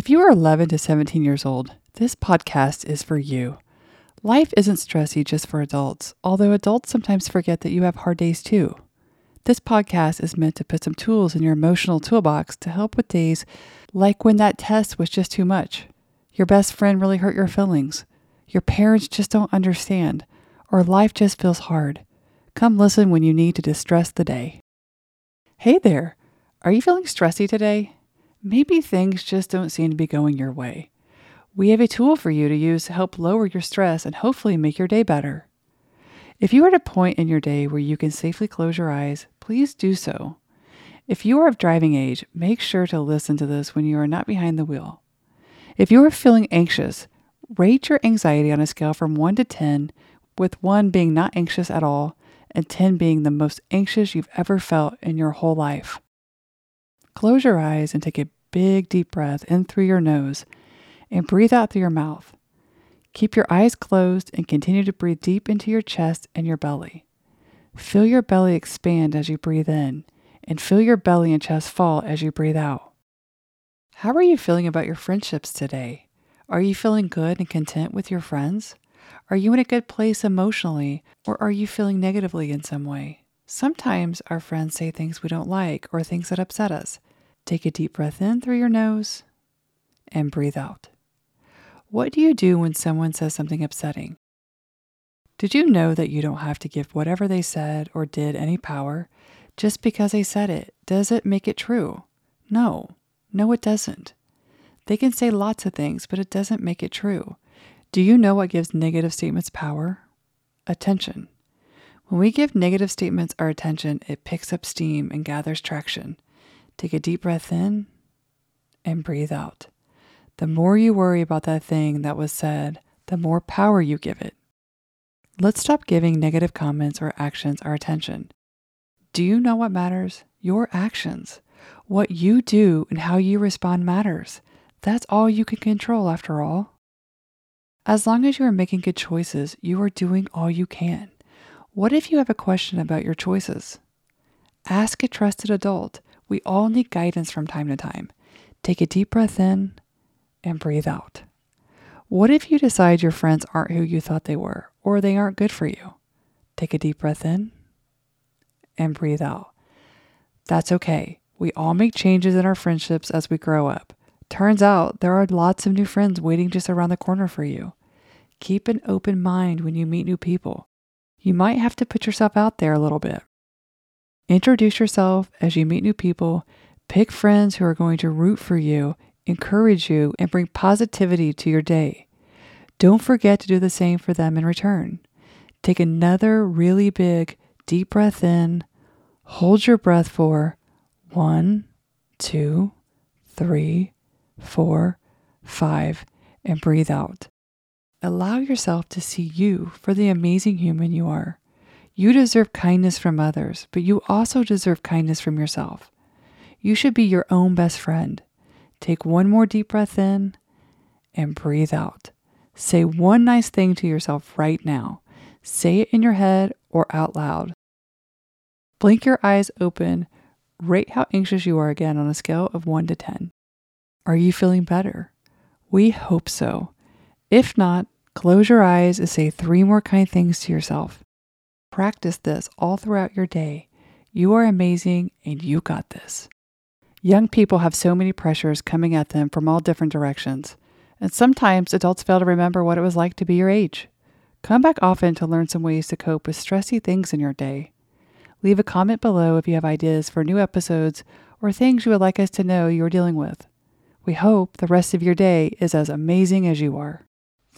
If you are 11 to 17 years old, this podcast is for you. Life isn't stressy just for adults, although adults sometimes forget that you have hard days too. This podcast is meant to put some tools in your emotional toolbox to help with days like when that test was just too much. Your best friend really hurt your feelings. Your parents just don't understand, or life just feels hard. Come listen when you need to distress the day. Hey there, are you feeling stressy today? Maybe things just don't seem to be going your way. We have a tool for you to use to help lower your stress and hopefully make your day better. If you are at a point in your day where you can safely close your eyes, please do so. If you are of driving age, make sure to listen to this when you are not behind the wheel. If you are feeling anxious, rate your anxiety on a scale from 1 to 10, with 1 being not anxious at all and 10 being the most anxious you've ever felt in your whole life. Close your eyes and take a big deep breath in through your nose and breathe out through your mouth. Keep your eyes closed and continue to breathe deep into your chest and your belly. Feel your belly expand as you breathe in and feel your belly and chest fall as you breathe out. How are you feeling about your friendships today? Are you feeling good and content with your friends? Are you in a good place emotionally, or are you feeling negatively in some way? Sometimes our friends say things we don't like or things that upset us. Take a deep breath in through your nose and breathe out. What do you do when someone says something upsetting? Did you know that you don't have to give whatever they said or did any power? Just because they said it, does it make it true? No, no, it doesn't. They can say lots of things, but it doesn't make it true. Do you know what gives negative statements power? Attention. When we give negative statements our attention, it picks up steam and gathers traction. Take a deep breath in and breathe out. The more you worry about that thing that was said, the more power you give it. Let's stop giving negative comments or actions our attention. Do you know what matters? Your actions. What you do and how you respond matters. That's all you can control after all. As long as you are making good choices, you are doing all you can. What if you have a question about your choices? Ask a trusted adult. We all need guidance from time to time. Take a deep breath in and breathe out. What if you decide your friends aren't who you thought they were, or they aren't good for you? Take a deep breath in and breathe out. That's okay. We all make changes in our friendships as we grow up. Turns out there are lots of new friends waiting just around the corner for you. Keep an open mind when you meet new people. You might have to put yourself out there a little bit. Introduce yourself as you meet new people. Pick friends who are going to root for you, encourage you, and bring positivity to your day. Don't forget to do the same for them in return. Take another really big, deep breath in. Hold your breath for one, two, three, four, five, and breathe out. Allow yourself to see you for the amazing human you are. You deserve kindness from others, but you also deserve kindness from yourself. You should be your own best friend. Take one more deep breath in and breathe out. Say one nice thing to yourself right now. Say it in your head or out loud. Blink your eyes open. Rate how anxious you are again on a scale of 1 to 10. Are you feeling better? We hope so. If not, close your eyes and say three more kind things to yourself. Practice this all throughout your day. You are amazing and you got this. Young people have so many pressures coming at them from all different directions, and sometimes adults fail to remember what it was like to be your age. Come back often to learn some ways to cope with stressy things in your day. Leave a comment below if you have ideas for new episodes or things you would like us to know you are dealing with. We hope the rest of your day is as amazing as you are.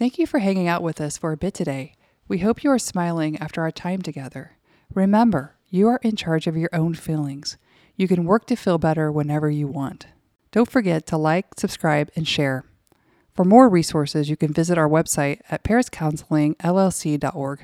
Thank you for hanging out with us for a bit today. We hope you are smiling after our time together. Remember, you are in charge of your own feelings. You can work to feel better whenever you want. Don't forget to like, subscribe, and share. For more resources, you can visit our website at pariscounselingllc.org.